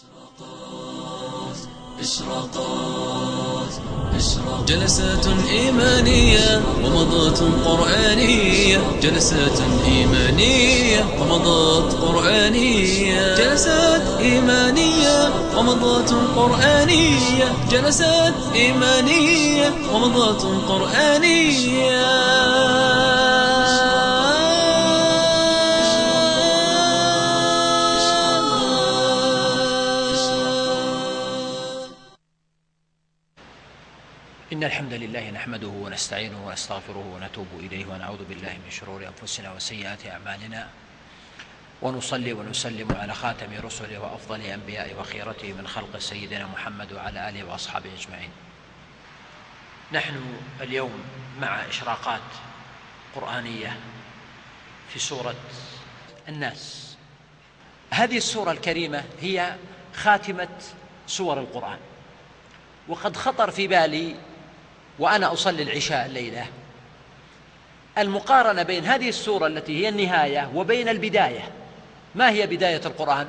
إشراقات إشراقات جلسات إيمانية ومضات قرآنية. جلسات إيمانية ومضات قرآنية. جلسات إيمانية ومضات قرآنية. جلسات إيمانية ومضات قرآنية. إن الحمد لله نحمده ونستعينه ونستغفره ونتوب إليه ونعوذ بالله من شرور أنفسنا وسيئات أعمالنا. ونصلي ونسلم على خاتم رسله وأفضل أنبياء وخيرته من خلق سيدنا محمد وعلى آله وأصحابه أجمعين. نحن اليوم مع إشراقات قرآنية في سورة الناس. هذه السورة الكريمة هي خاتمة سور القرآن. وقد خطر في بالي وأنا أصلي العشاء الليلة. المقارنة بين هذه السورة التي هي النهاية وبين البداية ما هي بداية القرآن؟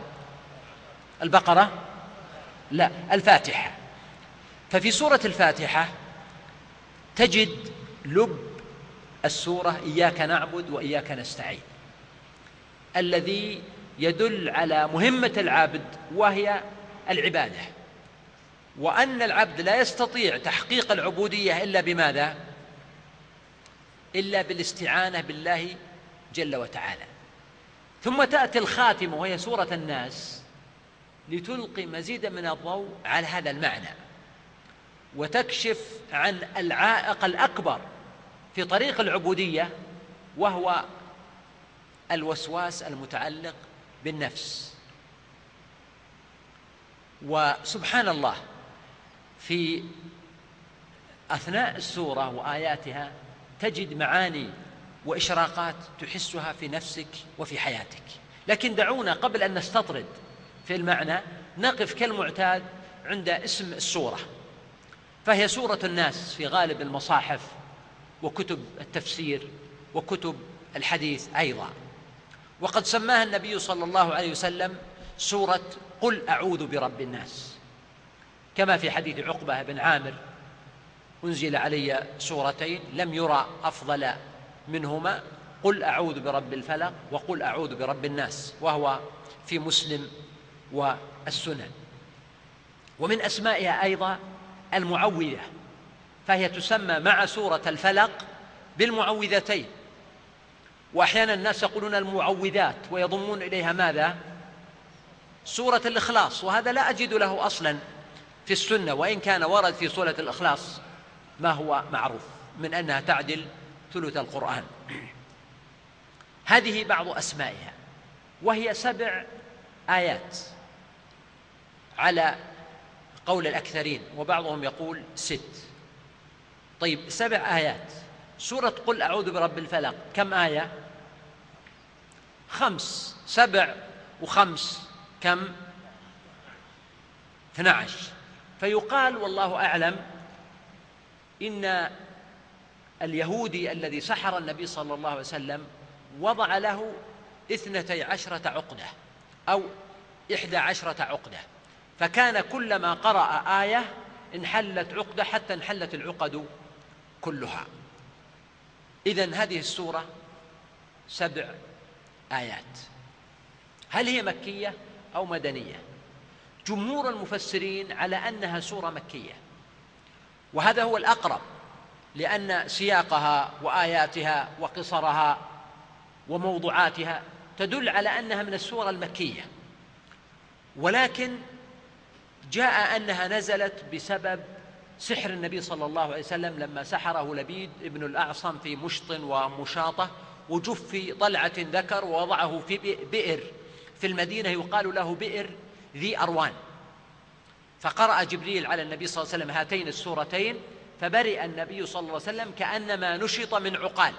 البقرة؟ لا الفاتحة. ففي سورة الفاتحة تجد لب السورة إياك نعبد وإياك نستعين الذي يدل على مهمة العابد وهي العبادة. وأن العبد لا يستطيع تحقيق العبودية إلا بماذا؟ إلا بالاستعانة بالله جل وتعالى ثم تأتي الخاتمة وهي سورة الناس لتلقي مزيدا من الضوء على هذا المعنى وتكشف عن العائق الأكبر في طريق العبودية وهو الوسواس المتعلق بالنفس وسبحان الله في أثناء السورة وآياتها تجد معاني وإشراقات تحسها في نفسك وفي حياتك. لكن دعونا قبل أن نستطرد في المعنى نقف كالمعتاد عند اسم السورة. فهي سورة الناس في غالب المصاحف وكتب التفسير وكتب الحديث أيضا. وقد سماها النبي صلى الله عليه وسلم سورة قل أعوذ برب الناس. كما في حديث عقبة بن عامر أنزل علي سورتين لم يرى أفضل منهما قل أعوذ برب الفلق وقل أعوذ برب الناس وهو في مسلم والسنن. ومن أسمائها أيضا المعوذة فهي تسمى مع سورة الفلق بالمعوذتين. وأحيانا الناس يقولون المعوذات ويضمون إليها ماذا؟ سورة الإخلاص وهذا لا أجد له أصلا. في السنة وإن كان ورد في سورة الإخلاص ما هو معروف من أنها تعدل ثلث القرآن. هذه بعض أسمائها وهي سبع آيات على قول الأكثرين وبعضهم يقول ست. طيب سبع آيات. سورة قل أعوذ برب الفلق كم آية؟ خمس. سبع وخمس كم؟ 12 فيقال والله أعلم إن اليهودي الذي سحر النبي صلى الله عليه وسلم وضع له اثنتي عشرة عقدة أو إحدى عشرة عقدة. فكان كلما قرأ آية انحلت عقدة حتى انحلت العقد كلها. إذن هذه السورة سبع آيات. هل هي مكية أو مدنية؟ جمهور المفسرين على أنها سورة مكية. وهذا هو الأقرب لأن سياقها وآياتها وقصرها وموضوعاتها تدل على أنها من السور المكية. ولكن جاء أنها نزلت بسبب سحر النبي صلى الله عليه وسلم لما سحره لبيد ابن الأعصم في مشط ومشاطة وجف في طلعة ذكر ووضعه في بئر. في المدينة يقال له بئر ذي أروان. فقرأ جبريل على النبي صلى الله عليه وسلم هاتين السورتين فبرئ النبي صلى الله عليه وسلم كأنما نشط من عقال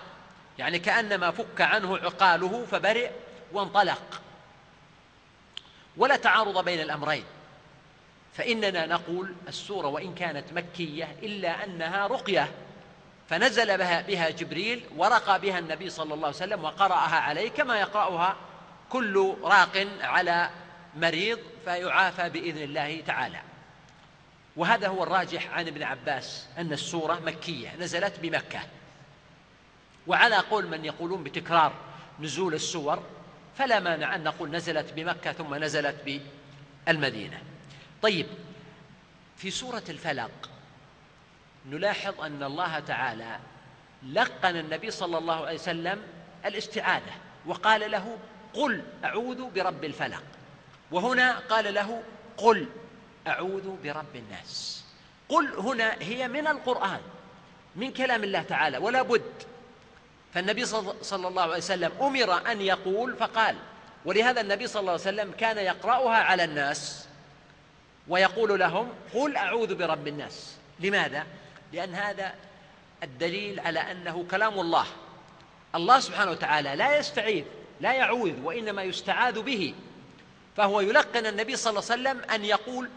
يعني كأنما فك عنه عقاله فبرئ وانطلق. ولا تعارض بين الأمرين فإننا نقول السورة وإن كانت مكية إلا أنها رقية. فنزل بها, بها جبريل ورقى بها النبي صلى الله عليه وسلم وقرأها عليه كما يقرأها كل راق على مريض فيعافى بإذن الله تعالى. وهذا هو الراجح عن ابن عباس أن السورة مكية نزلت بمكة. وعلى قول من يقولون بتكرار نزول السور فلا مانع أن نقول نزلت بمكة ثم نزلت بالمدينة. طيب في سورة الفلق نلاحظ أن الله تعالى لقن النبي صلى الله عليه وسلم الاستعاذة وقال له قل أعوذ برب الفلق. وهنا قال له قل أعوذ برب الناس. قل هنا هي من القرآن من كلام الله تعالى ولا بد. فالنبي صلى الله عليه وسلم أمر أن يقول فقال ولهذا النبي صلى الله عليه وسلم كان يقرأها على الناس ويقول لهم قل أعوذ برب الناس. لماذا؟ لأن هذا الدليل على أنه كلام الله. الله سبحانه وتعالى لا يستعيذ لا يعوذ وإنما يستعاذ به. فهو يلقن النبي صلى الله عليه وسلم أن يقول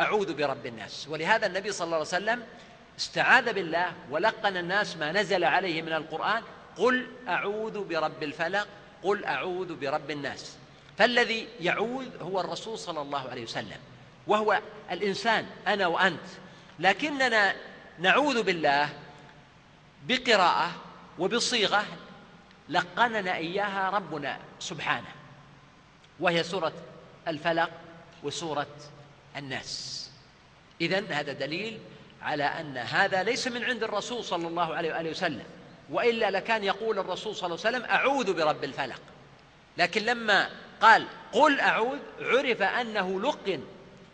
أعوذ برب الناس. ولهذا النبي صلى الله عليه وسلم استعاذ بالله ولقن الناس ما نزل عليه من القرآن قل أعوذ برب الفلق قل أعوذ برب الناس. فالذي يعوذ هو الرسول صلى الله عليه وسلم وهو الإنسان أنا وأنت. لكننا نعوذ بالله بقراءة وبصيغة لقننا إياها ربنا سبحانه وهي سورة الفلق وسورة الناس. إذن هذا دليل على أن هذا ليس من عند الرسول صلى الله عليه وآله وسلم وإلا لكان يقول الرسول صلى الله عليه وسلم أعوذ برب الفلق. لكن لما قال قل أعوذ عرف أنه لقن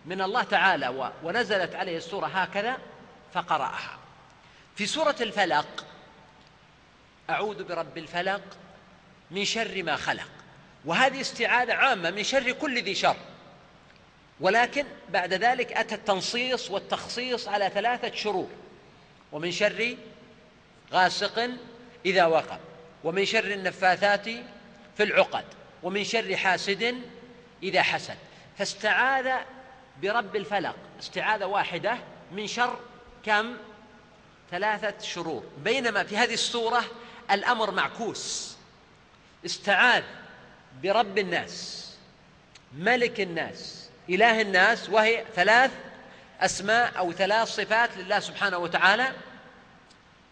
من الله تعالى ونزلت عليه السورة هكذا فقرأها. في سورة الفلق أعوذ برب الفلق من شر ما خلق. وهذه استعاذه عامة من شر كل ذي شر. ولكن بعد ذلك أتى التنصيص والتخصيص على ثلاثة شرور ومن شر غاسق إذا وقب ومن شر النفاثات في العقد ومن شر حاسد إذا حسد. فاستعاذ برب الفلق استعاذة واحدة من شر كم؟ ثلاثة شرور بينما في هذه السوره الأمر معكوس. استعاذ برب الناس ملك الناس إله الناس وهي ثلاث أسماء أو ثلاث صفات لله سبحانه وتعالى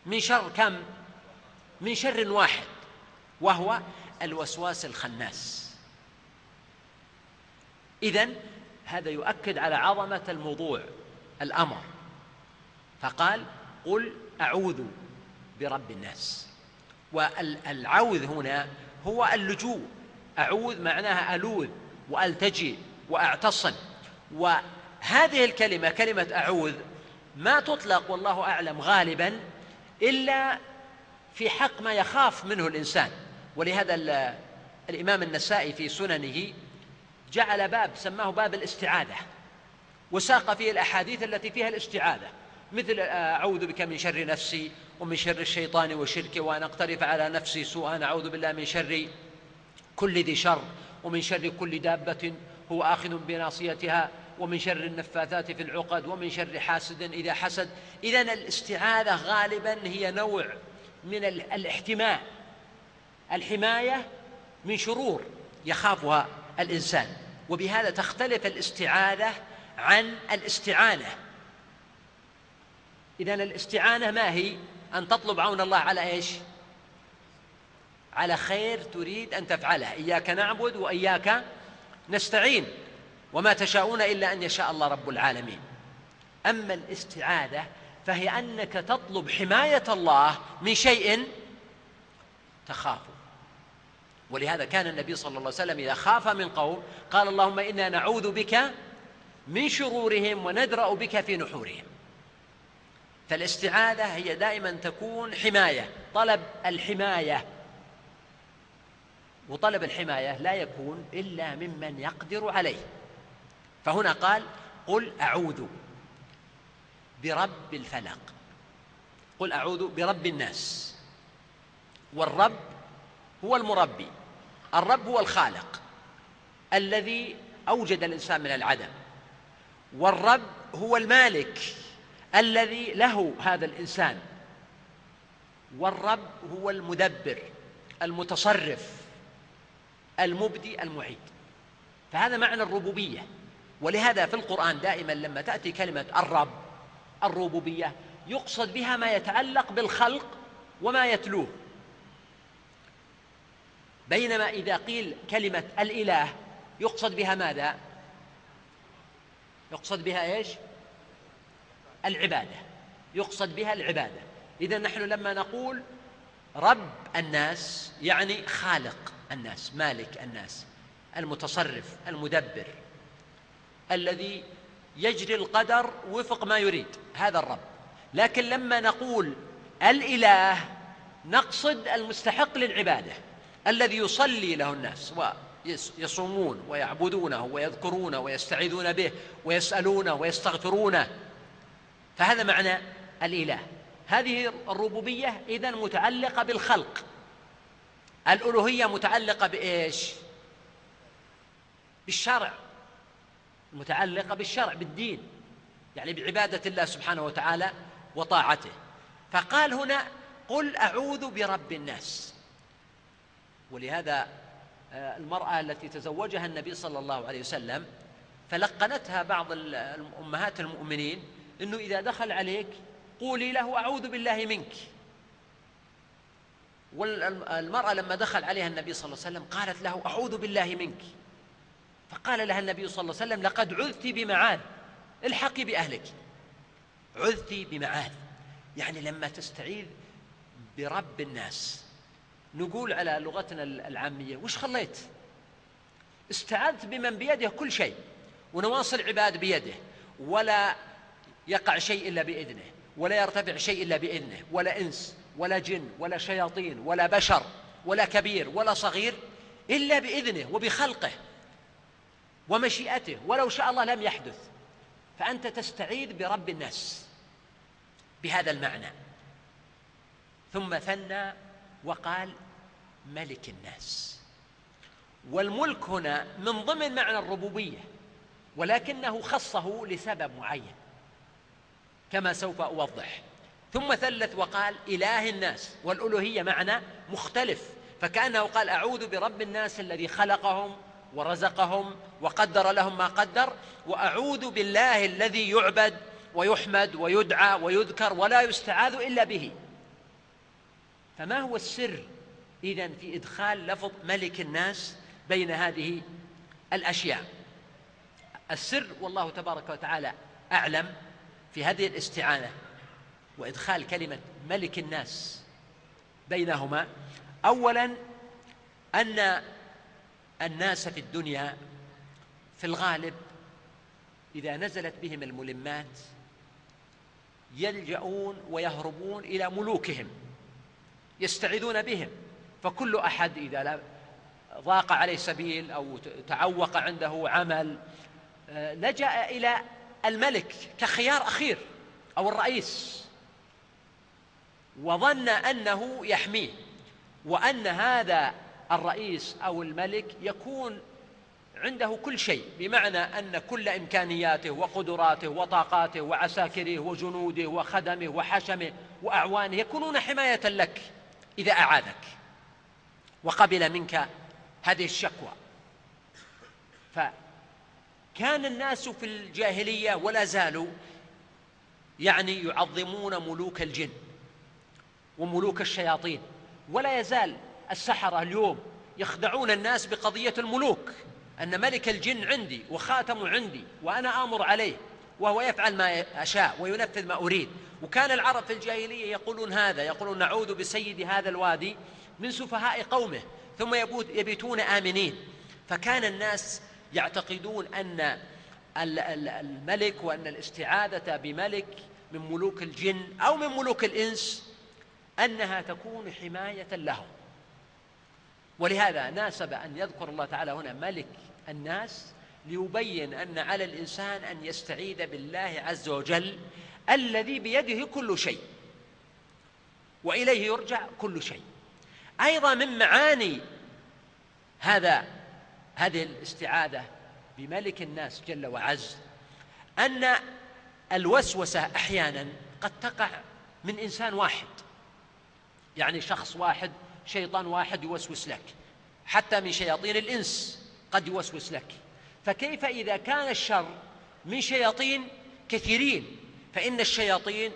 من شر كم؟ من شر واحد وهو الوسواس الخناس. إذن هذا يؤكد على عظمة الموضوع الأمر. فقال قل أعوذ برب الناس. والعوذ هنا هو اللجوء. أعوذ معناها ألوذ وألتجي وأعتصم. وهذه الكلمة كلمة أعوذ ما تطلق والله أعلم غالبا إلا في حق ما يخاف منه الإنسان. ولهذا الإمام النسائي في سننه جعل باب سماه باب الاستعاذة. وساق فيه الأحاديث التي فيها الاستعاذة مثل أعوذ بك من شر نفسي ومن شر الشيطان وشركه وأن أقترف على نفسي سوءا أعوذ بالله من شر كل ذي شر ومن شر كل دابة هو آخذ بناصيتها ومن شر النفاثات في العقد ومن شر حاسد إذا حسد. إذا الاستعاذة غالبا هي نوع من الاحتماء. الحماية من شرور يخافها الإنسان وبهذا تختلف الاستعاذة عن الاستعانة. إذا الاستعانة ما هي؟ أن تطلب عون الله على إيش؟ على خير تريد أن تفعله. إياك نعبد وإياك نستعين وما تشاءون إلا أن يشاء الله رب العالمين. أما الاستعاذة فهي أنك تطلب حماية الله من شيء تخافه. ولهذا كان النبي صلى الله عليه وسلم إذا خاف من قوم قال اللهم إنا نعوذ بك من شرورهم وندرأ بك في نحورهم. فالاستعاذة هي دائما تكون حماية طلب الحماية. وطلب الحماية لا يكون إلا ممن يقدر عليه. فهنا قال قل أعوذ برب الفلق. قل أعوذ برب الناس. والرب هو المربي. الرب هو الخالق الذي أوجد الإنسان من العدم. والرب هو المالك الذي له هذا الإنسان. والرب هو المدبر المتصرف. المبدي المعيد. فهذا معنى الربوبية. ولهذا في القرآن دائما لما تأتي كلمة الرب الربوبية يقصد بها ما يتعلق بالخلق وما يتلوه. بينما إذا قيل كلمة الإله يقصد بها ماذا؟ يقصد بها إيش؟ العبادة. يقصد بها العبادة. إذا نحن لما نقول رب الناس يعني خالق. الناس مالك الناس المتصرف المدبر الذي يجري القدر وفق ما يريد هذا الرب. لكن لما نقول الإله نقصد المستحق للعبادة الذي يصلي له الناس ويصومون ويعبدونه ويذكرونه ويستعيذون به ويسألونه ويستغفرونه. فهذا معنى الإله. هذه الربوبية اذا متعلقة بالخلق. الألوهية متعلقة بإيش؟ بالشرع. متعلقة بالشرع بالدين. يعني بعبادة الله سبحانه وتعالى وطاعته. فقال هنا قل أعوذ برب الناس. ولهذا آه، المرأة التي تزوجها النبي صلى الله عليه وسلم فلقنتها بعض أمهات المؤمنين أنه إذا دخل عليك قولي له أعوذ بالله منك. والمرأة لما دخل عليها النبي صلى الله عليه وسلم قالت له أعوذ بالله منك. فقال لها النبي صلى الله عليه وسلم لقد عذت بمعاذ الحقي بأهلك. عذت بمعاذ. يعني لما تستعيذ برب الناس. نقول على لغتنا العامية وش خليت؟ استعذت بمن بيده كل شيء ونواصي العباد بيده ولا يقع شيء إلا بإذنه ولا يرتفع شيء إلا بإذنه ولا إنس. ولا جن ولا شياطين ولا بشر ولا كبير ولا صغير إلا بإذنه وبخلقه ومشيئته ولو شاء الله لم يحدث. فأنت تستعيذ برب الناس بهذا المعنى. ثم ثنى وقال ملك الناس. والملك هنا من ضمن معنى الربوبية ولكنه خصه لسبب معين كما سوف أوضح. ثم ثلث وقال إله الناس والألوهية معنى مختلف فكأنه قال أعوذ برب الناس الذي خلقهم ورزقهم وقدر لهم ما قدر وأعوذ بالله الذي يعبد ويحمد ويدعى ويذكر ولا يستعاذ إلا به. فما هو السر اذا في إدخال لفظ ملك الناس بين هذه الأشياء؟ السر والله تبارك وتعالى أعلم في هذه الاستعانة. وإدخال كلمة ملك الناس بينهما. اولا أن الناس في الدنيا في الغالب إذا نزلت بهم الملمات يلجؤون ويهربون إلى ملوكهم يستعيذون بهم. فكل أحد إذا ضاق عليه سبيل أو تعوق عنده عمل آه، لجأ إلى الملك كخيار أخير أو الرئيس. وظن أنه يحميه وأن هذا الرئيس أو الملك يكون عنده كل شيء بمعنى أن كل إمكانياته وقدراته وطاقاته وعساكره وجنوده وخدمه وحشمه وأعوانه يكونون حماية لك إذا اعاذك وقبل منك هذه الشكوى. فكان الناس في الجاهلية ولا زالوا يعني يعظمون ملوك الجن. وملوك الشياطين. ولا يزال السحرة اليوم يخدعون الناس بقضية الملوك. أن ملك الجن عندي وخاتم عندي وأنا آمر عليه وهو يفعل ما أشاء وينفذ ما أريد. وكان العرب في الجاهلية يقولون هذا يقولون نعوذ بسيد هذا الوادي من سفهاء قومه ثم يبيتون آمنين. فكان الناس يعتقدون أن الملك وأن الاستعاذة بملك من ملوك الجن أو من ملوك الإنس أنها تكون حماية لهم. ولهذا ناسب أن يذكر الله تعالى هنا ملك الناس ليبين أن على الإنسان أن يستعيذ بالله عز وجل الذي بيده كل شيء وإليه يرجع كل شيء. أيضا من معاني هذا هذه الاستعاذة بملك الناس جل وعز أن الوسوسة أحيانا قد تقع من إنسان واحد. يعني شخص واحد شيطان واحد يوسوس لك. حتى من شياطين الإنس قد يوسوس لك. فكيف إذا كان الشر من شياطين كثيرين؟ فإن الشياطين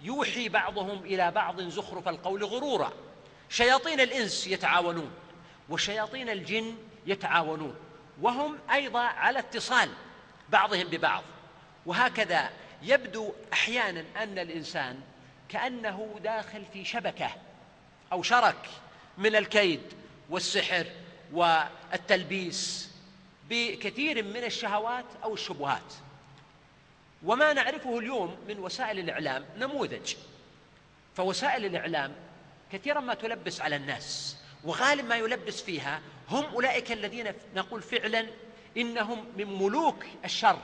يوحي بعضهم إلى بعض زخرف القول غرورا. شياطين الإنس يتعاونون وشياطين الجن يتعاونون وهم أيضا على اتصال بعضهم ببعض. وهكذا يبدو أحيانا أن الإنسان كأنه داخل في شبكة أو شرك من الكيد والسحر والتلبيس بكثير من الشهوات أو الشبهات. وما نعرفه اليوم من وسائل الإعلام نموذج. فوسائل الإعلام كثيرا ما تلبس على الناس وغالب ما يلبس فيها هم أولئك الذين نقول فعلا إنهم من ملوك الشر.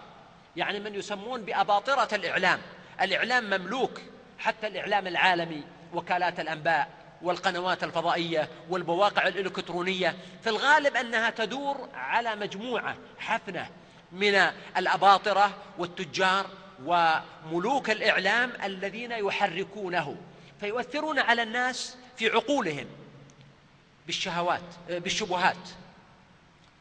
يعني من يسمون بأباطرة الإعلام. الإعلام مملوك حتى الإعلام العالمي وكالات الأنباء. والقنوات الفضائية والمواقع الإلكترونية في الغالب أنها تدور على مجموعة حفنة من الأباطرة والتجار وملوك الإعلام الذين يحركونه فيؤثرون على الناس في عقولهم بالشهوات بالشبهات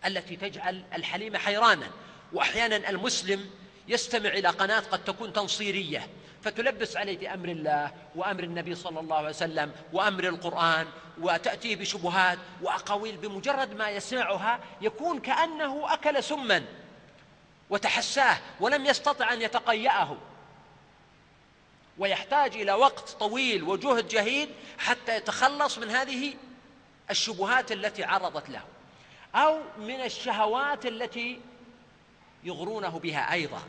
التي تجعل الحليم حيرانا وأحيانا المسلم يستمع إلى قناة قد تكون تنصيرية فتلبس عليه بأمر الله وأمر النبي صلى الله عليه وسلم وأمر القرآن وتأتيه بشبهات وأقاويل بمجرد ما يسمعها يكون كأنه أكل سما وتحساه ولم يستطع أن يتقيأه. ويحتاج إلى وقت طويل وجهد جهيد حتى يتخلص من هذه الشبهات التي عرضت له أو من الشهوات التي يغرونه بها أيضا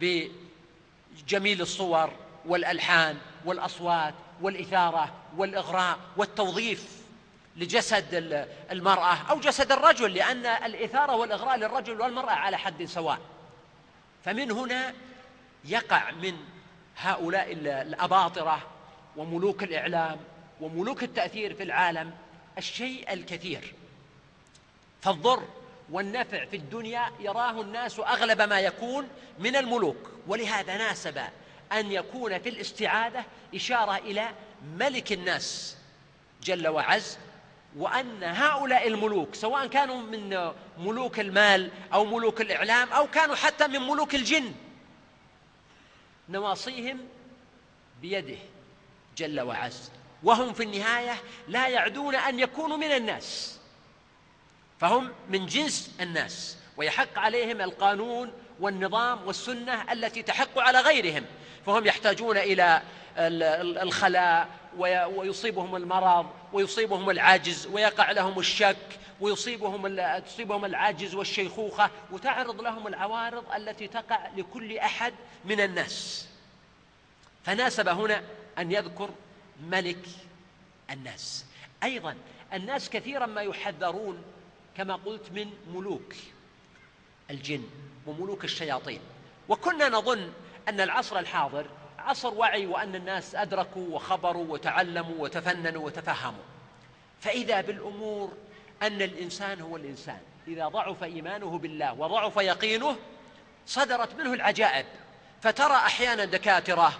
بجميل الصور والألحان والأصوات والإثارة والإغراء والتوظيف لجسد المرأة أو جسد الرجل لأن الإثارة والإغراء للرجل والمرأة على حد سواء. فمن هنا يقع من هؤلاء الأباطرة وملوك الإعلام وملوك التأثير في العالم الشيء الكثير. فالضر والنفع في الدنيا يراه الناس أغلب ما يكون من الملوك. ولهذا ناسب أن يكون في الاستعاذة إشارة إلى ملك الناس جل وعز وأن هؤلاء الملوك سواء كانوا من ملوك المال أو ملوك الإعلام أو كانوا حتى من ملوك الجن نواصيهم بيده جل وعز. وهم في النهاية لا يعدون أن يكونوا من الناس. فهم من جنس الناس ويحق عليهم القانون والنظام والسنة التي تحق على غيرهم. فهم يحتاجون إلى الخلاء ويصيبهم المرض ويصيبهم العجز ويقع لهم الشك ويصيبهم تصيبهم العجز والشيخوخة وتعرض لهم العوارض التي تقع لكل أحد من الناس. فناسب هنا أن يذكر ملك الناس. أيضا الناس كثيرا ما يحذرون كما قلت من ملوك الجن وملوك الشياطين. وكنا نظن أن العصر الحاضر عصر وعي وأن الناس أدركوا وخبروا وتعلموا وتفننوا وتفهموا. فإذا بالأمور أن الإنسان هو الإنسان إذا ضعف إيمانه بالله وضعف يقينه صدرت منه العجائب. فترى أحيانا دكاترة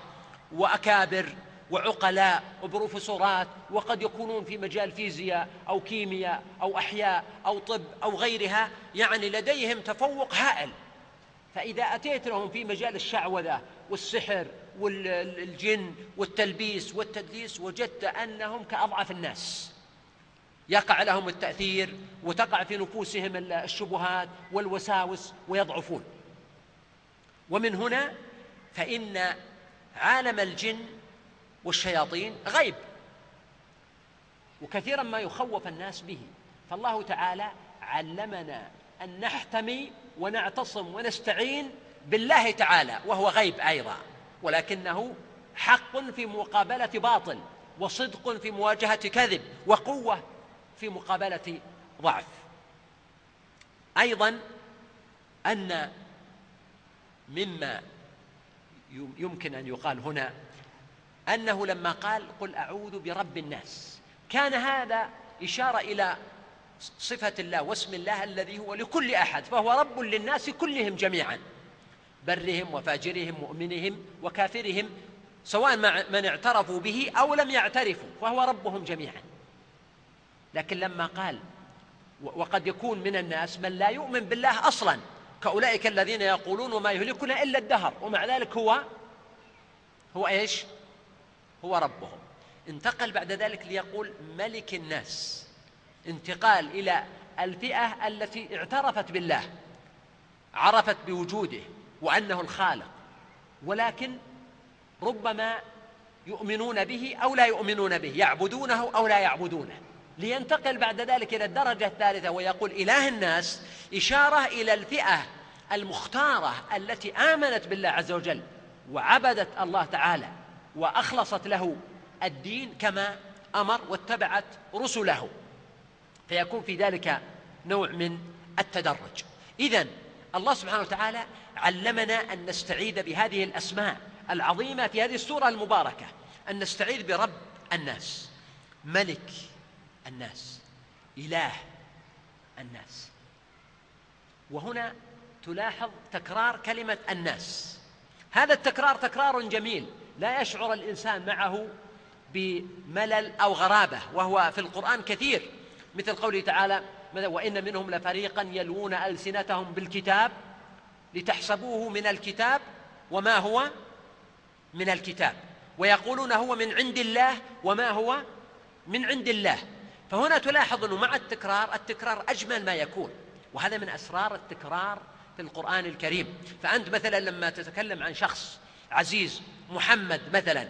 وأكابر وعقلاء وبروفيسورات وقد يكونون في مجال فيزياء أو كيمياء أو أحياء أو طب أو غيرها يعني لديهم تفوق هائل. فإذا أتيت لهم في مجال الشعوذة والسحر والجن والتلبيس والتدليس وجدت أنهم كأضعف الناس. يقع لهم التأثير وتقع في نفوسهم الشبهات والوساوس ويضعفون. ومن هنا فإن عالم الجن والشياطين غيب. وكثيرا ما يخوف الناس به. فالله تعالى علمنا أن نحتمي ونعتصم ونستعين بالله تعالى وهو غيب أيضا. ولكنه حق في مقابلة باطل وصدق في مواجهة كذب وقوة في مقابلة ضعف. أيضا أن مما يمكن أن يقال هنا أنه لما قال قل أعوذ برب الناس كان هذا إشارة إلى صفة الله واسم الله الذي هو لكل أحد فهو رب للناس كلهم جميعا برهم وفاجرهم مؤمنهم وكافرهم سواء من اعترفوا به أو لم يعترفوا فهو ربهم جميعا. لكن لما قال وقد يكون من الناس من لا يؤمن بالله أصلا كأولئك الذين يقولون وما يهلكنا إلا الدهر ومع ذلك هو هو إيش؟ هو ربهم. انتقل بعد ذلك ليقول ملك الناس. انتقال إلى الفئة التي اعترفت بالله عرفت بوجوده وأنه الخالق. ولكن ربما يؤمنون به أو لا يؤمنون به يعبدونه أو لا يعبدونه. لينتقل بعد ذلك إلى الدرجة الثالثة ويقول إله الناس إشارة إلى الفئة المختارة التي آمنت بالله عز وجل وعبدت الله تعالى. وأخلصت له الدين كما أمر واتبعت رسله. فيكون في ذلك نوع من التدرج. إذا الله سبحانه وتعالى علمنا أن نستعيذ بهذه الأسماء العظيمة في هذه السورة المباركة. أن نستعيذ برب الناس ملك الناس إله الناس. وهنا تلاحظ تكرار كلمة الناس. هذا التكرار تكرار جميل. لا يشعر الإنسان معه بملل أو غرابة وهو في القرآن كثير مثل قوله تعالى وإن منهم لفريقا يلوون ألسنتهم بالكتاب لتحسبوه من الكتاب وما هو؟ من الكتاب. ويقولون هو من عند الله وما هو؟ من عند الله. فهنا تلاحظ أنه مع التكرار التكرار أجمل ما يكون وهذا من أسرار التكرار في القرآن الكريم. فأنت مثلا لما تتكلم عن شخص عزيز محمد مثلا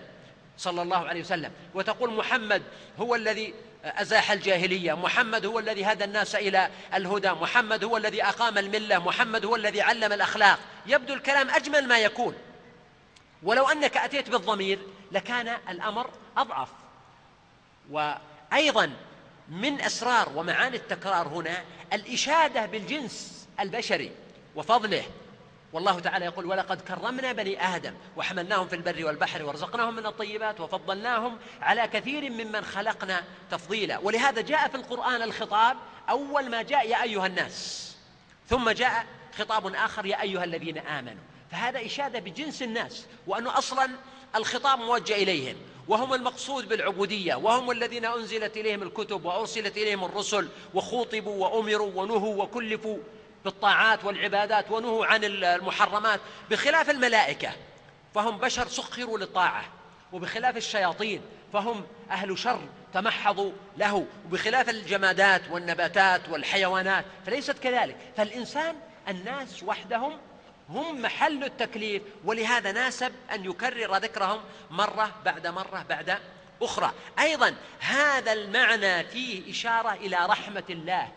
صلى الله عليه وسلم وتقول محمد هو الذي أزاح الجاهلية محمد هو الذي هدى الناس إلى الهدى محمد هو الذي أقام الملة محمد هو الذي علم الأخلاق. يبدو الكلام أجمل ما يكون. ولو أنك أتيت بالضمير لكان الأمر أضعف. وأيضا من أسرار ومعاني التكرار هنا الإشادة بالجنس البشري وفضله. والله تعالى يقول ولقد كرمنا بني آدم وحملناهم في البر والبحر ورزقناهم من الطيبات وفضلناهم على كثير ممن خلقنا تفضيلا. ولهذا جاء في القرآن الخطاب أول ما جاء يا أيها الناس. ثم جاء خطاب آخر يا أيها الذين آمنوا. فهذا إشادة بجنس الناس وأنه أصلا الخطاب موجه إليهم. وهم المقصود بالعبودية. وهم الذين أنزلت إليهم الكتب وأرسلت إليهم الرسل وخوطبوا وأمروا ونهوا وكلفوا. بالطاعات والعبادات ونهوا عن المحرمات بخلاف الملائكة. فهم بشر سخروا للطاعة وبخلاف الشياطين فهم أهل شر تمحضوا له وبخلاف الجمادات والنباتات والحيوانات فليست كذلك. فالإنسان الناس وحدهم هم محل التكليف ولهذا ناسب أن يكرر ذكرهم مرة بعد مرة بعد أخرى. أيضا هذا المعنى فيه إشارة إلى رحمة الله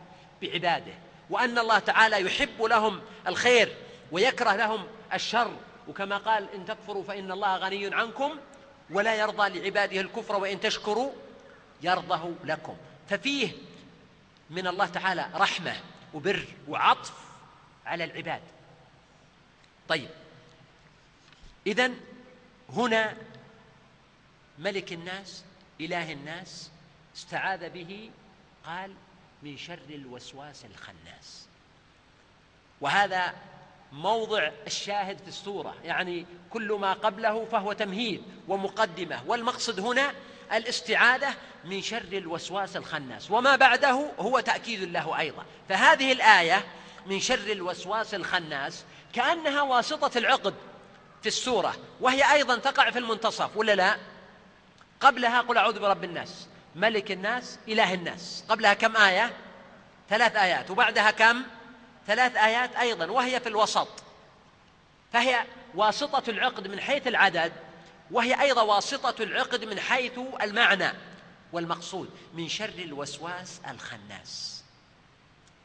بعباده. وأن الله تعالى يحب لهم الخير ويكره لهم الشر. وكما قال إن تكفروا فإن الله غني عنكم ولا يرضى لعباده الكفر وإن تشكروا يرضه لكم. ففيه من الله تعالى رحمة وبر وعطف على العباد. طيب إذا هنا ملك الناس إله الناس استعاذ به قال من شر الوسواس الخناس. وهذا موضع الشاهد في السورة يعني كل ما قبله فهو تمهيد ومقدمة. والمقصد هنا الاستعاذة من شر الوسواس الخناس. وما بعده هو تأكيد له أيضا. فهذه الآية من شر الوسواس الخناس كأنها واسطة العقد في السورة. وهي أيضا تقع في المنتصف ولا لا؟ قبلها قل أعوذ برب الناس. ملك الناس إله الناس. قبلها كم آية؟ ثلاث آيات. وبعدها كم؟ ثلاث آيات أيضا وهي في الوسط. فهي واسطة العقد من حيث العدد وهي أيضا واسطة العقد من حيث المعنى. والمقصود من شر الوسواس الخناس.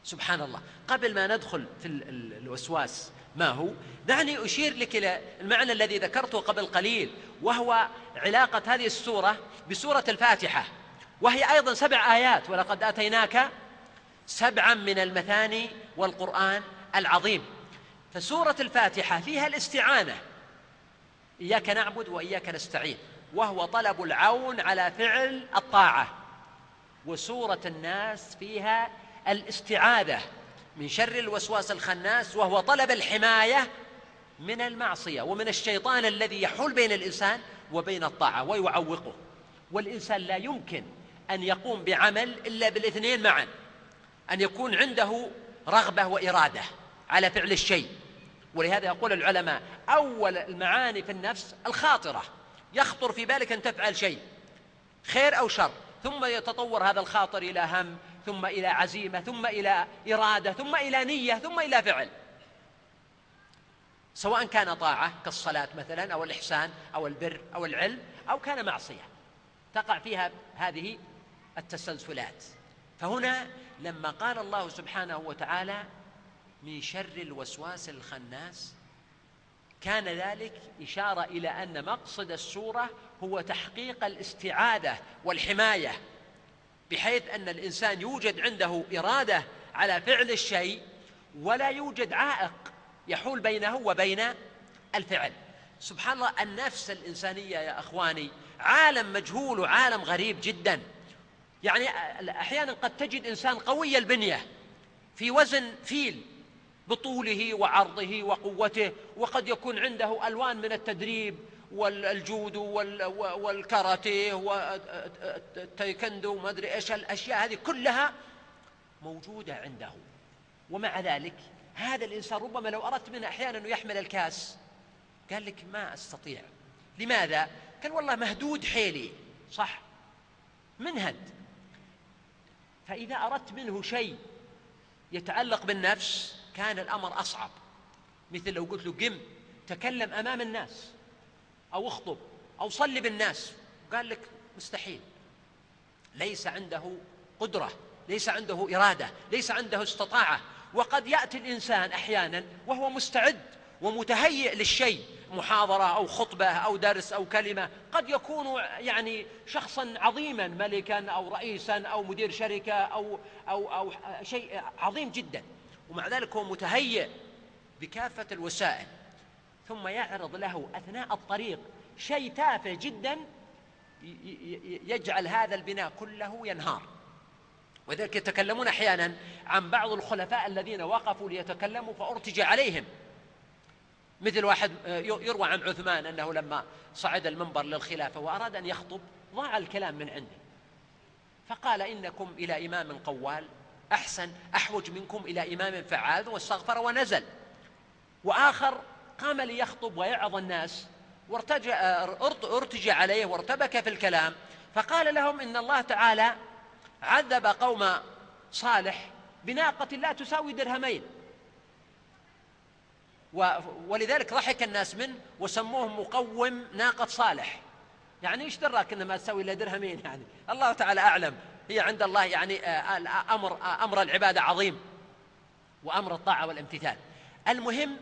سبحان الله. قبل ما ندخل في الوسواس ما هو؟ دعني أشير لك إلى المعنى الذي ذكرته قبل قليل وهو علاقة هذه السورة بسورة الفاتحة. وهي أيضا سبع آيات ولقد آتيناك سبعا من المثاني والقرآن العظيم. فسورة الفاتحة فيها الاستعانة. إياك نعبد وإياك نستعين وهو طلب العون على فعل الطاعة. وسورة الناس فيها الاستعاذة من شر الوسواس الخناس وهو طلب الحماية من المعصية ومن الشيطان الذي يحول بين الإنسان وبين الطاعة ويعوقه. والإنسان لا يمكن أن يقوم بعمل إلا بالاثنين معا أن يكون عنده رغبة وإرادة على فعل الشيء. ولهذا يقول العلماء أول المعاني في النفس الخاطرة يخطر في بالك أن تفعل شيء خير أو شر ثم يتطور هذا الخاطر إلى هم ثم إلى عزيمة ثم إلى إرادة ثم إلى نية ثم إلى فعل. سواء كان طاعة كالصلاة مثلا أو الإحسان أو البر أو العلم أو كان معصية. تقع فيها هذه التسلسلات. فهنا لما قال الله سبحانه وتعالى من شر الوسواس الخناس كان ذلك إشارة إلى أن مقصد السورة هو تحقيق الاستعاذة والحماية بحيث أن الإنسان يوجد عنده إرادة على فعل الشيء ولا يوجد عائق يحول بينه وبين الفعل. سبحان الله النفس الإنسانية يا أخواني عالم مجهول وعالم غريب جدا. يعني أحيانا قد تجد إنسان قوي البنية في وزن فيل بطوله وعرضه وقوته وقد يكون عنده ألوان من التدريب والجودو والكاراتيه والتايكوندو وما أدري إيش الأشياء هذه كلها موجودة عنده. ومع ذلك هذا الإنسان ربما لو أردت منه أحيانا أنه يحمل الكاس قال لك ما أستطيع. لماذا؟ قال والله مهدود حيلي. صح. منهد. فإذا أردت منه شيء يتعلق بالنفس كان الأمر أصعب. مثل لو قلت له قم تكلم أمام الناس أو اخطب أو صلي بالناس قال لك مستحيل. ليس عنده قدرة ليس عنده إرادة ليس عنده استطاعة. وقد يأتي الإنسان أحيانا وهو مستعد ومتهيئ للشيء محاضرة أو خطبة أو درس أو كلمة. قد يكون يعني شخصا عظيما ملكا أو رئيسا أو مدير شركة أو أو أو شيء عظيم جدا. ومع ذلك هو متهيئ بكافة الوسائل. ثم يعرض له أثناء الطريق شيء تافه جدا يجعل هذا البناء كله ينهار. وذلك يتكلمون أحيانا عن بعض الخلفاء الذين وقفوا ليتكلموا فأرتج عليهم. مثل واحد آه، يروى عن عثمان أنه لما صعد المنبر للخلافة وأراد أن يخطب ضاع الكلام من عنده. فقال إنكم إلى إمام قوال أحسن أحوج منكم إلى إمام فعال واستغفر ونزل. وآخر قام ليخطب ويعظ الناس وارتجى ارتجى عليه وارتبك في الكلام. فقال لهم إن الله تعالى عذب قوم صالح بناقة لا تساوي درهمين. ولذلك ضحك الناس منه وسموه مقوم ناقة صالح. يعني إيش دراك انها ما تساوي إلا درهمين يعني؟ الله تعالى أعلم. هي عند الله يعني آه، أمر آه، أمر العبادة عظيم وأمر الطاعة والامتثال. المهم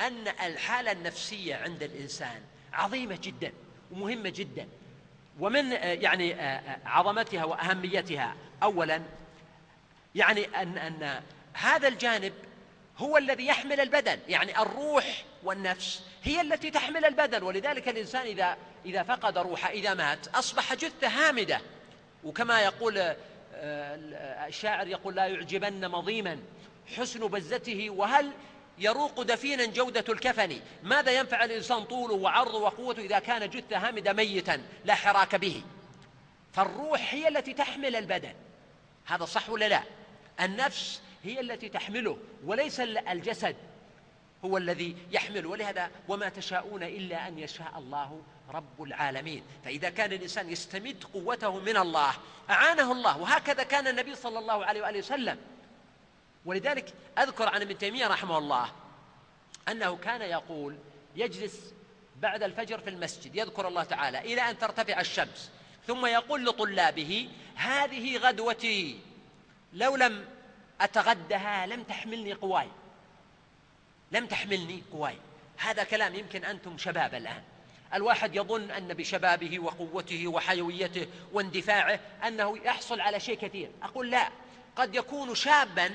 أن الحالة النفسية عند الإنسان عظيمة جدا ومهمة جدا. ومن آه، يعني عظمتها وأهميتها اولا يعني أن أن هذا الجانب هو الذي يحمل البدن يعني الروح والنفس هي التي تحمل البدن. ولذلك الإنسان إذا إذا فقد روحه إذا مات أصبح جثة هامدة. وكما يقول آه، الشاعر يقول لا يعجبن مضيما حسن بزته وهل يروق دفينا جودة الكفن؟ ماذا ينفع الإنسان طوله وعرضه وقوته إذا كان جثة هامدة ميتا لا حراك به؟ فالروح هي التي تحمل البدن. هذا صح ولا لا؟ النفس هي التي تحمله وليس الجسد هو الذي يحمل ولهذا وما تشاءون إلا أن يشاء الله رب العالمين. فإذا كان الإنسان يستمد قوته من الله أعانه الله وهكذا كان النبي صلى الله عليه وآله وسلم. ولذلك أذكر عن ابن تيمية رحمه الله أنه كان يقول يجلس بعد الفجر في المسجد يذكر الله تعالى إلى أن ترتفع الشمس ثم يقول لطلابه هذه غدوتي. لو لم أتغدها لم تحملني قواي. لم تحملني قواي. هذا كلام يمكن أنتم شباب الآن. الواحد يظن أن بشبابه وقوته وحيويته واندفاعه أنه يحصل على شيء كثير. أقول لا قد يكون شابا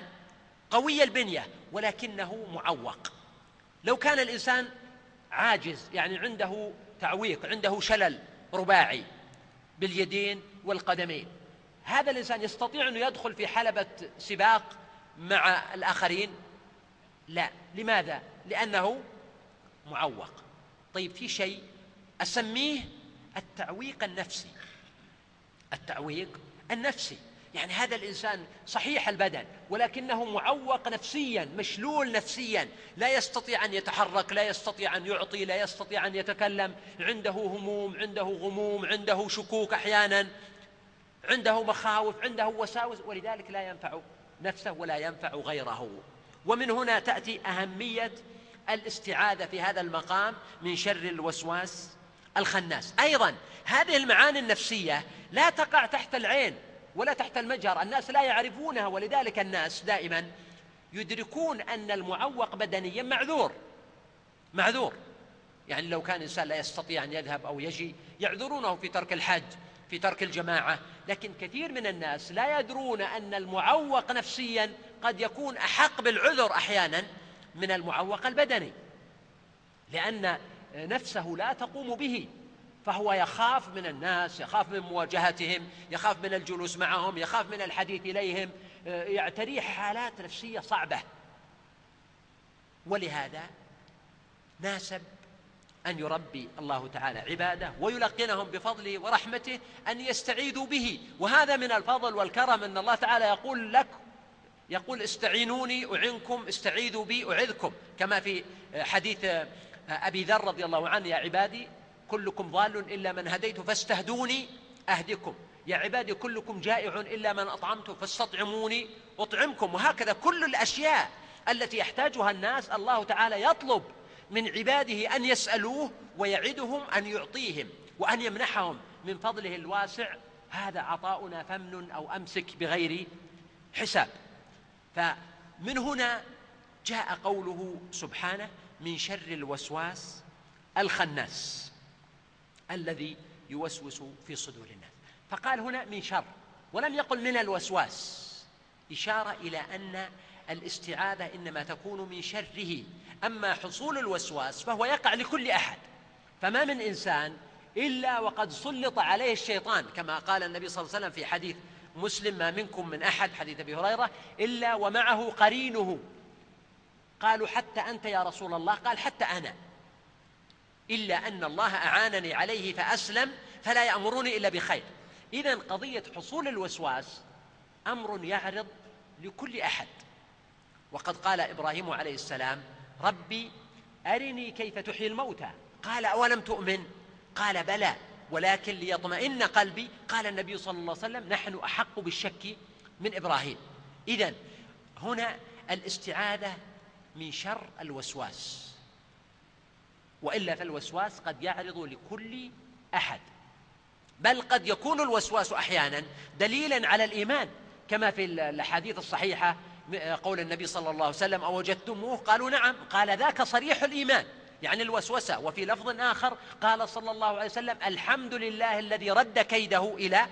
قوي البنية ولكنه معوق. لو كان الإنسان عاجز يعني عنده تعويق عنده شلل رباعي باليدين والقدمين هذا الإنسان يستطيع أنه يدخل في حلبة سباق مع الآخرين؟ لا. لماذا؟ لأنه معوق. طيب في شيء أسميه التعويق النفسي. التعويق النفسي. يعني هذا الإنسان صحيح البدن ولكنه معوق نفسيا مشلول نفسيا. لا يستطيع أن يتحرك لا يستطيع أن يعطي لا يستطيع أن يتكلم. عنده هموم عنده غموم عنده شكوك أحيانا. عنده مخاوف عنده وساوس ولذلك لا ينفع نفسه ولا ينفع غيره. ومن هنا تأتي أهمية الاستعاذة في هذا المقام من شر الوسواس الخناس. أيضا هذه المعاني النفسية لا تقع تحت العين ولا تحت المجهر. الناس لا يعرفونها ولذلك الناس دائما يدركون أن المعوق بدنيا معذور. معذور. يعني لو كان إنسان لا يستطيع أن يذهب أو يجي يعذرونه في ترك الحج. في ترك الجماعة لكن كثير من الناس لا يدرون أن المعوق نفسيا قد يكون أحق بالعذر أحيانا من المعوق البدني لأن نفسه لا تقوم به فهو يخاف من الناس يخاف من مواجهتهم يخاف من الجلوس معهم يخاف من الحديث إليهم يعتريه حالات نفسية صعبة. ولهذا ناسب أن يربي الله تعالى عباده ويلقنهم بفضله ورحمته أن يستعيذوا به. وهذا من الفضل والكرم أن الله تعالى يقول لك يقول استعينوني أعنكم استعيذوا بي أعذكم. كما في حديث أبي ذر رضي الله عنه يا عبادي كلكم ضال إلا من هديت فاستهدوني أهدكم. يا عبادي كلكم جائع إلا من أطعمت فاستطعموني أطعمكم. وهكذا كل الأشياء التي يحتاجها الناس الله تعالى يطلب من عباده أن يسألوه ويعدهم أن يعطيهم وأن يمنحهم من فضله الواسع هذا عطاؤنا فمن أو أمسك بغير حساب. فمن هنا جاء قوله سبحانه من شر الوسواس الخناس الذي يوسوس في صدور الناس. فقال هنا من شر ولم يقل من الوسواس إشارة إلى أن الاستعاذة إنما تكون من شره. أما حصول الوسواس فهو يقع لكل أحد فما من إنسان إلا وقد سلط عليه الشيطان كما قال النبي صلى الله عليه وسلم في حديث مسلم ما منكم من أحد؟ حديث أبي هريرة. إلا ومعه قرينه. قالوا حتى أنت يا رسول الله؟ قال حتى أنا. إلا أن الله أعانني عليه فأسلم فلا يأمرني إلا بخير. إذا قضية حصول الوسواس أمر يعرض لكل أحد. وقد قال إبراهيم عليه السلام ربي أرني كيف تحيي الموتى. قال أولم تؤمن؟ قال بلى ولكن ليطمئن قلبي. قال النبي صلى الله عليه وسلم نحن أحق بالشك من إبراهيم. إذا هنا الاستعاذة من شر الوسواس. وإلا فالوسواس قد يعرض لكل أحد. بل قد يكون الوسواس أحيانا دليلا على الإيمان كما في الأحاديث الصحيحة قول النبي صلى الله عليه وسلم أوجدتموه؟ قالوا نعم. قال ذاك صريح الإيمان. يعني الوسوسة. وفي لفظ آخر قال صلى الله عليه وسلم الحمد لله الذي رد كيده إلى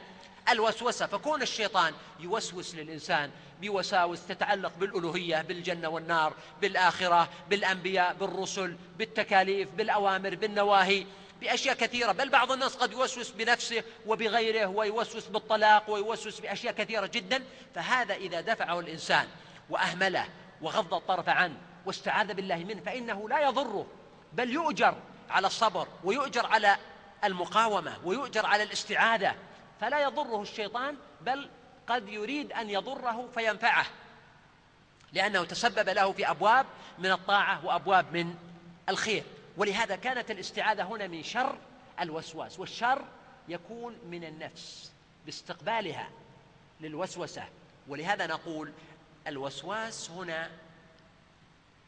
الوسوسة. فكون الشيطان يوسوس للإنسان بوساوس تتعلق بالألوهية بالجنة والنار بالآخرة بالأنبياء بالرسل بالتكاليف بالأوامر بالنواهي بأشياء كثيرة. بل بعض الناس قد يوسوس بنفسه وبغيره ويوسوس بالطلاق ويوسوس بأشياء كثيرة جدا. فهذا إذا دفعه الإنسان وأهمله وغض الطرف عنه واستعاذ بالله منه فإنه لا يضره بل يؤجر على الصبر ويؤجر على المقاومة ويؤجر على الاستعاذة. فلا يضره الشيطان بل قد يريد أن يضره فينفعه لأنه تسبب له في أبواب من الطاعة وأبواب من الخير. ولهذا كانت الاستعاذة هنا من شر الوسواس والشر يكون من النفس باستقبالها للوسوسة. ولهذا نقول الوسواس هنا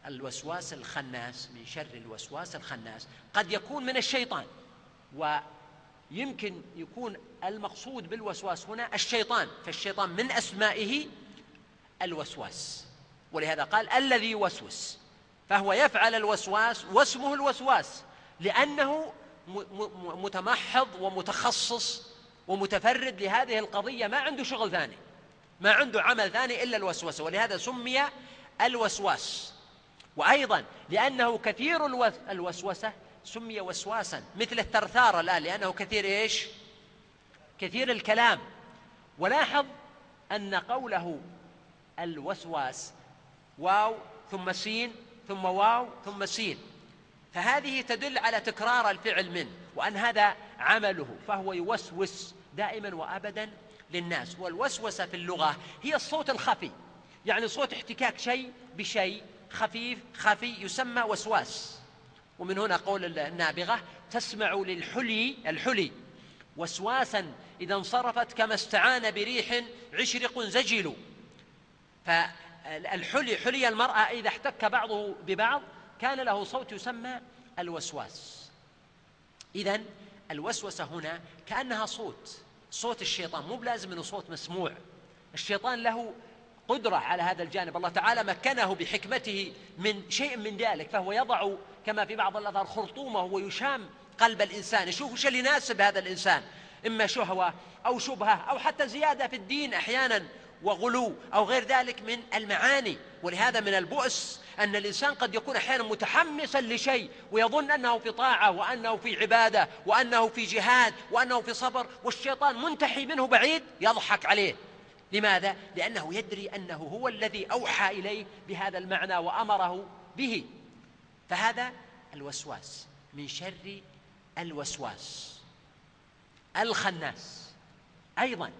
الوسواس الخناس من شر الوسواس الخناس. قد يكون من الشيطان ويمكن يكون المقصود بالوسواس هنا الشيطان. فالشيطان من أسمائه الوسواس. ولهذا قال الذي يوسوس. فهو يفعل الوسواس واسمه الوسواس لأنه متمحض ومتخصص ومتفرد لهذه القضية ما عنده شغل ثاني. ما عنده عمل ثاني إلا الوسوسة ولهذا سمي الوسواس. وأيضا لأنه كثير الوسوسة سمي وسواسا مثل الثرثار الآن لأنه كثير إيش؟ كثير الكلام. ولاحظ أن قوله الوسواس واو ثم سين ثم واو ثم سين فهذه تدل على تكرار الفعل من وأن هذا عمله فهو يوسوس دائما وأبدا للناس والوسوسة في اللغة هي الصوت الخفي. يعني صوت احتكاك شيء بشيء خفيف خفي يسمى وسواس. ومن هنا قول النابغة تسمع للحلي الحلي. وسواسا إذا انصرفت كما استعان بريح عشرق زجل فالحلي حلي المرأة إذا احتك بعضه ببعض كان له صوت يسمى الوسواس. إذا الوسوسة هنا كأنها صوت. صوت الشيطان مو بلازم أنه صوت مسموع. الشيطان له قدرة على هذا الجانب. الله تعالى مكنه بحكمته من شيء من ذلك فهو يضع كما في بعض الأثار خرطومه ويشام قلب الإنسان. يشوف وش اللي يناسب هذا الإنسان. إما شهوة أو شبهة أو حتى زيادة في الدين أحيانا وغلو أو غير ذلك من المعاني. ولهذا من البؤس أن الإنسان قد يكون أحيانا متحمسا لشيء ويظن أنه في طاعة وأنه في عبادة وأنه في جهاد وأنه في صبر والشيطان منتحي منه بعيد يضحك عليه. لماذا؟ لأنه يدري أنه هو الذي أوحى إليه بهذا المعنى وأمره به. فهذا الوسواس من شر الوسواس. الخناس. أيضا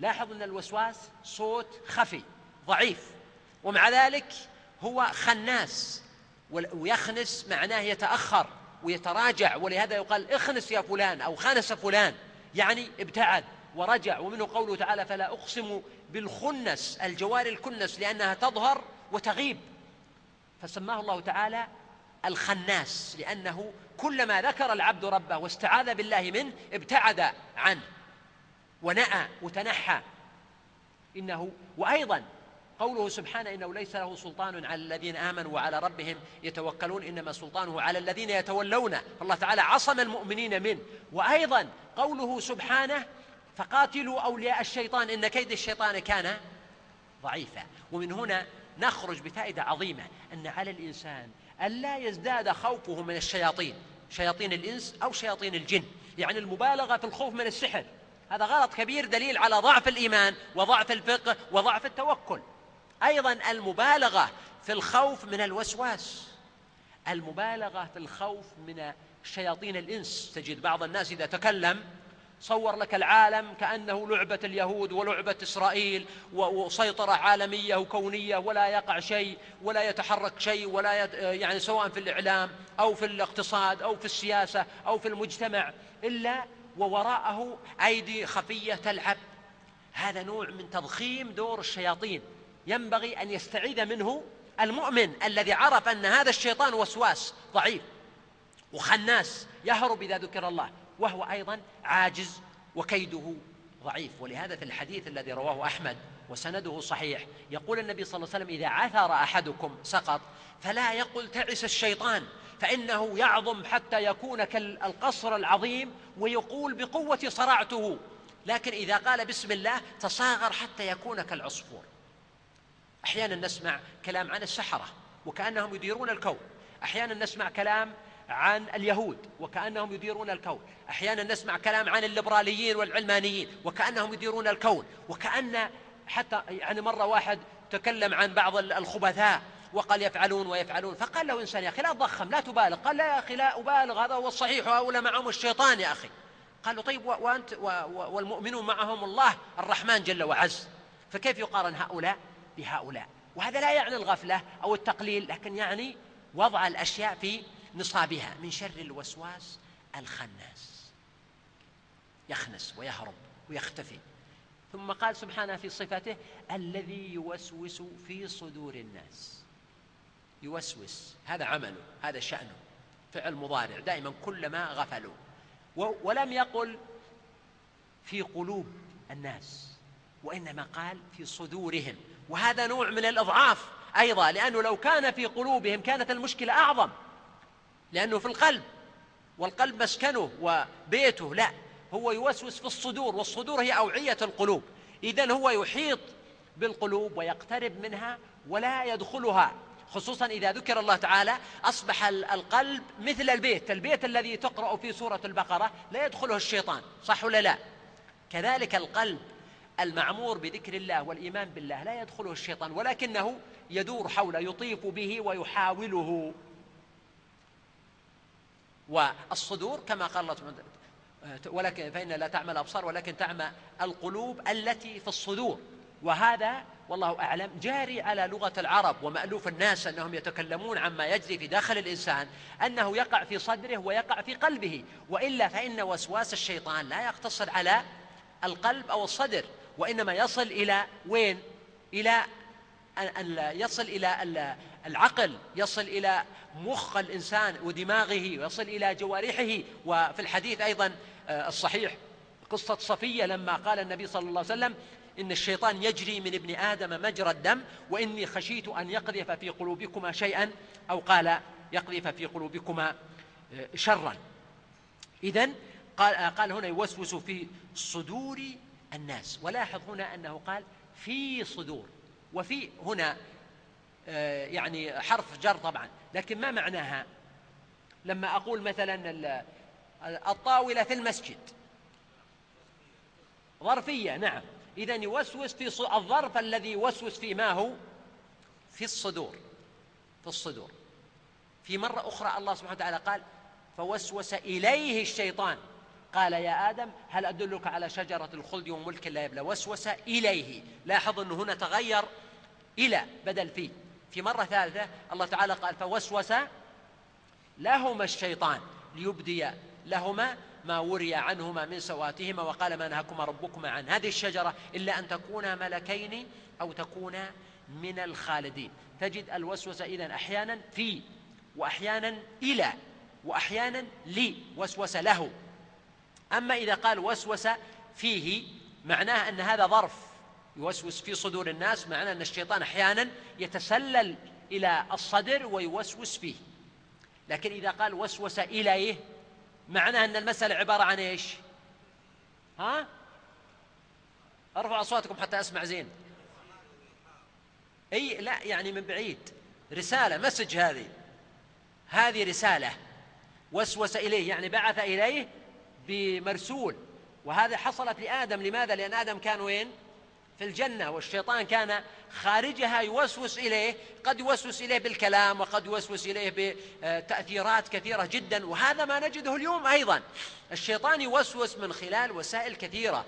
لاحظ أن الوسواس صوت خفي ضعيف ومع ذلك هو خناس. ويخنس معناه يتأخر ويتراجع ولهذا يقال اخنس يا فلان أو خنس فلان. يعني ابتعد ورجع. ومنه قوله تعالى فلا أقسم بالخنس الجوار الكنس لأنها تظهر وتغيب. فسماه الله تعالى الخناس لأنه كلما ذكر العبد ربه واستعاذ بالله منه ابتعد عنه ونأى وتنحى. إنه وأيضا قوله سبحانه إنه ليس له سلطان على الذين آمنوا وعلى ربهم يتوكلون إنما سلطانه على الذين يتولونه الله تعالى عصم المؤمنين منه. وأيضا قوله سبحانه فقاتلوا أولياء الشيطان إن كيد الشيطان كان ضعيفا. ومن هنا نخرج بفائدة عظيمة أن على الإنسان ألا يزداد خوفه من الشياطين شياطين الإنس أو شياطين الجن. يعني المبالغة في الخوف من السحر هذا غلط كبير دليل على ضعف الإيمان وضعف الفقه وضعف التوكل. أيضا المبالغة في الخوف من الوسواس. المبالغة في الخوف من شياطين الإنس. تجد بعض الناس إذا تكلم صور لك العالم كأنه لعبة اليهود ولعبة إسرائيل وسيطرة عالمية وكونية ولا يقع شيء ولا يتحرك شيء ولا يت... يعني سواء في الإعلام أو في الاقتصاد أو في السياسة أو في المجتمع إلا ووراءه أيدي خفية تلعب. هذا نوع من تضخيم دور الشياطين. ينبغي أن يستعيذ منه المؤمن الذي عرف أن هذا الشيطان وسواس ضعيف وخناس يهرب إذا ذكر الله وهو أيضا عاجز وكيده ضعيف. ولهذا في الحديث الذي رواه أحمد وسنده صحيح يقول النبي صلى الله عليه وسلم إذا عثر أحدكم سقط فلا يقل تعس الشيطان فإنه يعظم حتى يكون كالقصر العظيم ويقول بقوة صرعته. لكن إذا قال بسم الله تصاغر حتى يكون كالعصفور. أحيانا نسمع كلام عن السحرة وكأنهم يديرون الكون. أحيانا نسمع كلام عن اليهود وكأنهم يديرون الكون. أحيانا نسمع كلام عن الليبراليين والعلمانيين وكأنهم يديرون الكون. وكأن حتى يعني مرة واحد تكلم عن بعض الخبثاء وقال يفعلون ويفعلون. فقال له إنسان يا أخي لا تضخم لا تبالغ. قال لا يا أخي لا أبالغ هذا هو الصحيح وهؤلاء معهم الشيطان يا أخي. قال له طيب وأنت والمؤمنون معهم الله الرحمن جل وعز. فكيف يقارن هؤلاء؟ بهؤلاء. وهذا لا يعني الغفلة أو التقليل لكن يعني وضع الأشياء في نصابها من شر الوسواس الخناس. يخنس ويهرب ويختفي. ثم قال سبحانه في صفته الذي يوسوس في صدور الناس. يوسوس هذا عمله هذا شأنه فعل مضارع دائما كلما غفلوا. ولم يقل في قلوب الناس وإنما قال في صدورهم. وهذا نوع من الإضعاف أيضا لأنه لو كان في قلوبهم كانت المشكلة أعظم. لأنه في القلب والقلب مسكنه وبيته لا هو يوسوس في الصدور والصدور هي أوعية القلوب. إذا هو يحيط بالقلوب ويقترب منها ولا يدخلها خصوصا إذا ذكر الله تعالى أصبح القلب مثل البيت البيت الذي تقرأ في سورة البقرة لا يدخله الشيطان صح ولا لا؟ كذلك القلب المعمور بذكر الله والإيمان بالله لا يدخله الشيطان ولكنه يدور حوله يطيف به ويحاوله. والصدور كما قال الله ولكن فإن لا تعمل الأبصار ولكن تعمى القلوب التي في الصدور. وهذا والله أعلم جاري على لغة العرب ومألوف الناس أنهم يتكلمون عما يجري في داخل الإنسان أنه يقع في صدره ويقع في قلبه وإلا فإن وسواس الشيطان لا يقتصر على القلب أو الصدر. وإنما يصل إلى وين؟ إلى أن يصل إلى العقل يصل إلى مخ الإنسان ودماغه ويصل إلى جوارحه. وفي الحديث أيضا آه، الصحيح قصة صفية لما قال النبي صلى الله عليه وسلم إن الشيطان يجري من ابن آدم مجرى الدم وإني خشيت أن يقذف في قلوبكما شيئا أو قال يقذف في قلوبكما آه، شرا. إذا قال, آه، قال هنا يوسوس في صدور الناس. ولاحظ هنا أنه قال في صدور وفي هنا آه، يعني حرف جر طبعا. لكن ما معناها؟ لما أقول مثلا الطاولة في المسجد. ظرفية نعم. إذا يوسوس في الظرف الذي يوسوس فيه ما هو؟ في الصدور. في الصدور. في مرة أخرى الله سبحانه وتعالى قال فوسوس إليه الشيطان. قال يا آدم هل أدلك على شجرة الخلد وملك لا يبلى؟ وسوس إليه. لاحظ أنه هنا تغير إلى بدل فيه في مرة ثالثة الله تعالى قال فوسوس لهما الشيطان ليبدي لهما ما وري عنهما من سواتهما وقال ما نهكما ربكما عن هذه الشجرة إلا أن تكونا ملكين أو تكونا من الخالدين. تجد الوسوسة إذن أحيانا في وأحيانا إلى وأحيانا لي وسوس له. أما إذا قال وسوس فيه معناه أن هذا ظرف يوسوس في صدور الناس معناه أن الشيطان أحيانا يتسلل إلى الصدر ويوسوس فيه. لكن إذا قال وسوس إليه معناه أن المسألة عبارة عن إيش؟ ها؟ ارفعوا أصواتكم حتى أسمع زين. أي لا يعني من بعيد. رسالة مسج هذه. هذه رسالة. وسوس إليه يعني بعث إليه بمرسول وهذا حصلت لآدم لماذا؟ لأن آدم كان وين؟ في الجنة والشيطان كان خارجها يوسوس إليه قد يوسوس إليه بالكلام وقد يوسوس إليه بتأثيرات كثيرة جدا وهذا ما نجده اليوم أيضا الشيطان يوسوس من خلال وسائل كثيرة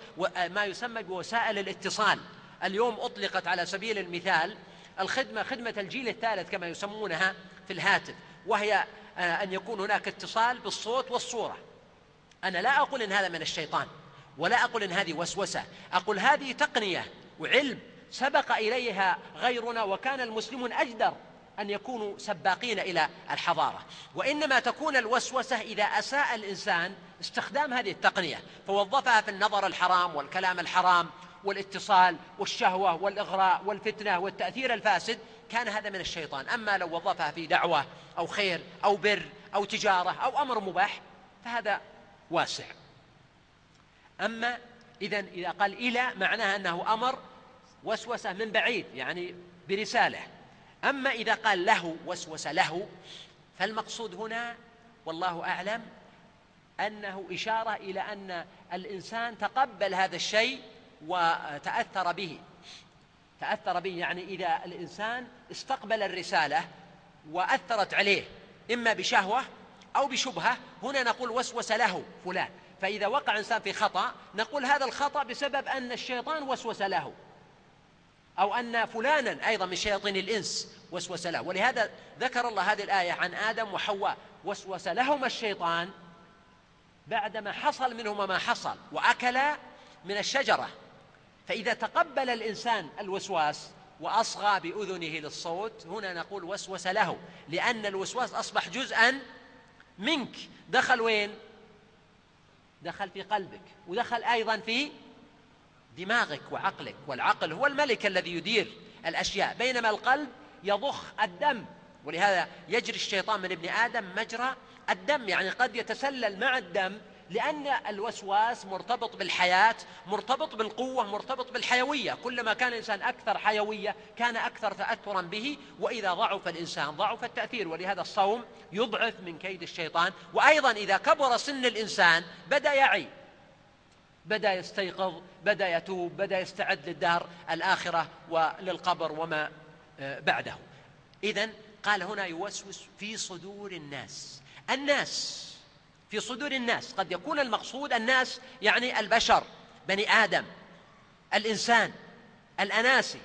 ما يسمى بوسائل الاتصال اليوم أطلقت على سبيل المثال الخدمة خدمة الجيل الثالث كما يسمونها في الهاتف وهي أن يكون هناك اتصال بالصوت والصورة أنا لا أقول إن هذا من الشيطان ولا أقول إن هذه وسوسة أقول هذه تقنية وعلم سبق إليها غيرنا وكان المسلمون أجدر أن يكونوا سباقين إلى الحضارة. وإنما تكون الوسوسة إذا أساء الإنسان استخدام هذه التقنية فوظفها في النظر الحرام والكلام الحرام والاتصال والشهوة والإغراء والفتنة والتأثير الفاسد كان هذا من الشيطان. أما لو وظفها في دعوة أو خير أو بر أو تجارة أو أمر مباح فهذا واسع. أما إذا إذا قال إلى معناها أنه أمر وسوسة من بعيد يعني برسالة. أما إذا قال له وسوس له فالمقصود هنا والله أعلم أنه إشارة إلى أن الإنسان تقبل هذا الشيء وتأثر به. تأثر به يعني إذا الإنسان استقبل الرسالة وأثرت عليه إما بشهوة أو بشبهة هنا نقول وسوس له فلان. فإذا وقع إنسان في خطأ نقول هذا الخطأ بسبب أن الشيطان وسوس له. أو أن فلانا أيضا من شياطين الإنس وسوس له. ولهذا ذكر الله هذه الآية عن آدم وحواء. وسوس لهما الشيطان بعدما حصل منهما ما حصل وأكلا من الشجرة. فإذا تقبل الإنسان الوسواس وأصغى بأذنه للصوت هنا نقول وسوس له. لأن الوسواس أصبح جزءا منك. دخل وين؟ دخل في قلبك. ودخل أيضا في دماغك وعقلك. والعقل هو الملك الذي يدير الأشياء. بينما القلب يضخ الدم. ولهذا يجري الشيطان من ابن آدم مجرى الدم. يعني قد يتسلل مع الدم لأن الوسواس مرتبط بالحياة مرتبط بالقوة مرتبط بالحيوية. كلما كان الإنسان أكثر حيوية كان أكثر تأثرا به وإذا ضعف الإنسان ضعف التأثير. ولهذا الصوم يضعف من كيد الشيطان. وأيضا إذا كبر سن الإنسان بدأ يعي بدأ يستيقظ بدأ يتوب بدأ يستعد للدار الآخرة وللقبر وما آه، بعده. إذا قال هنا يوسوس في صدور الناس. الناس في صدور الناس. قد يكون المقصود الناس يعني البشر بني آدم الإنسان الأناسي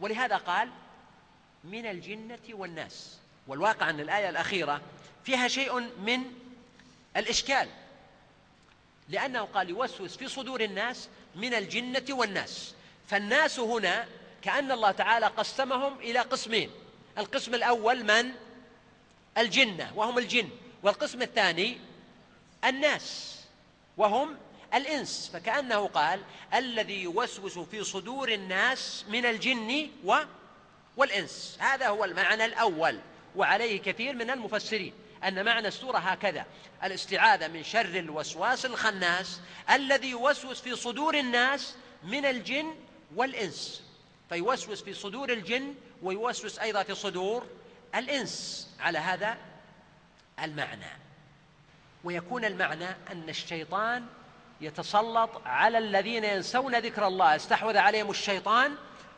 ولهذا قال من الجنة والناس. والواقع أن الآية الأخيرة فيها شيء من الإشكال. لأنه قال يوسوس في صدور الناس من الجنة والناس. فالناس هنا كأن الله تعالى قسمهم إلى قسمين. القسم الأول من؟ الجنة وهم الجن. والقسم الثاني الناس وهم الإنس فكأنه قال الذي يوسوس في صدور الناس من الجن و والإنس. هذا هو المعنى الأول وعليه كثير من المفسرين أن معنى السورة هكذا الاستعاذة من شر الوسواس الخناس الذي يوسوس في صدور الناس من الجن والإنس. فيوسوس في صدور الجن ويوسوس أيضا في صدور الإنس. على هذا المعنى. ويكون المعنى أن الشيطان يتسلط على الذين ينسون ذكر الله. استحوذ عليهم الشيطان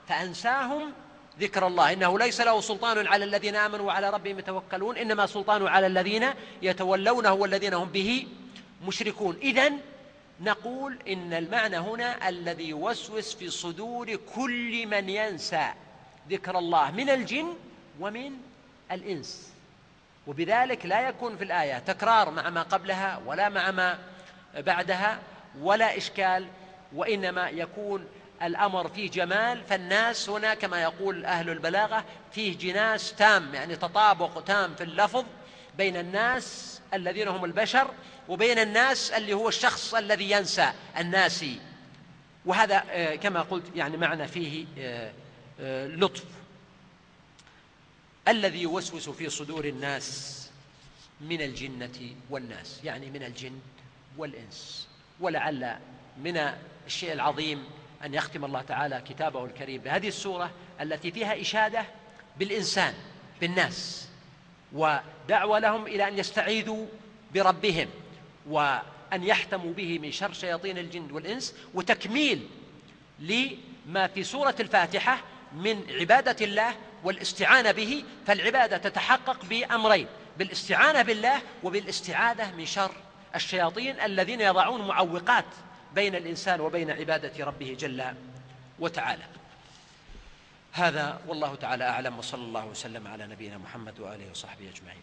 فأنساهم ذكر الله. إنه ليس له سلطان على الذين آمنوا وعلى ربهم يتوكلون إنما سلطانه على الذين يتولونه والذين هم به مشركون. إذا نقول إن المعنى هنا الذي يوسوس في صدور كل من ينسى ذكر الله من الجن ومن الإنس. وبذلك لا يكون في الآية تكرار مع ما قبلها ولا مع ما بعدها ولا إشكال وإنما يكون الأمر فيه جمال. فالناس هنا كما يقول أهل البلاغة فيه جناس تام يعني تطابق تام في اللفظ بين الناس الذين هم البشر وبين الناس اللي هو الشخص الذي ينسى الناسي. وهذا آه، كما قلت يعني معنى فيه آه، آه، لطف. الذي يوسوس في صدور الناس من الجنة والناس يعني من الجن والإنس. ولعل من الشيء العظيم أن يختم الله تعالى كتابه الكريم بهذه السورة التي فيها إشادة بالإنسان بالناس. ودعوة لهم إلى أن يستعيذوا بربهم وأن يحتموا به من شر شياطين الجن والإنس وتكميل لما في سورة الفاتحة من عبادة الله والاستعانة به فالعبادة تتحقق بأمرين بالاستعانة بالله وبالاستعاذة من شر. الشياطين الذين يضعون معوقات بين الإنسان وبين عبادة ربه جل وتعالى. هذا والله تعالى أعلم وصلى الله وسلم على نبينا محمد وآله وصحبه أجمعين.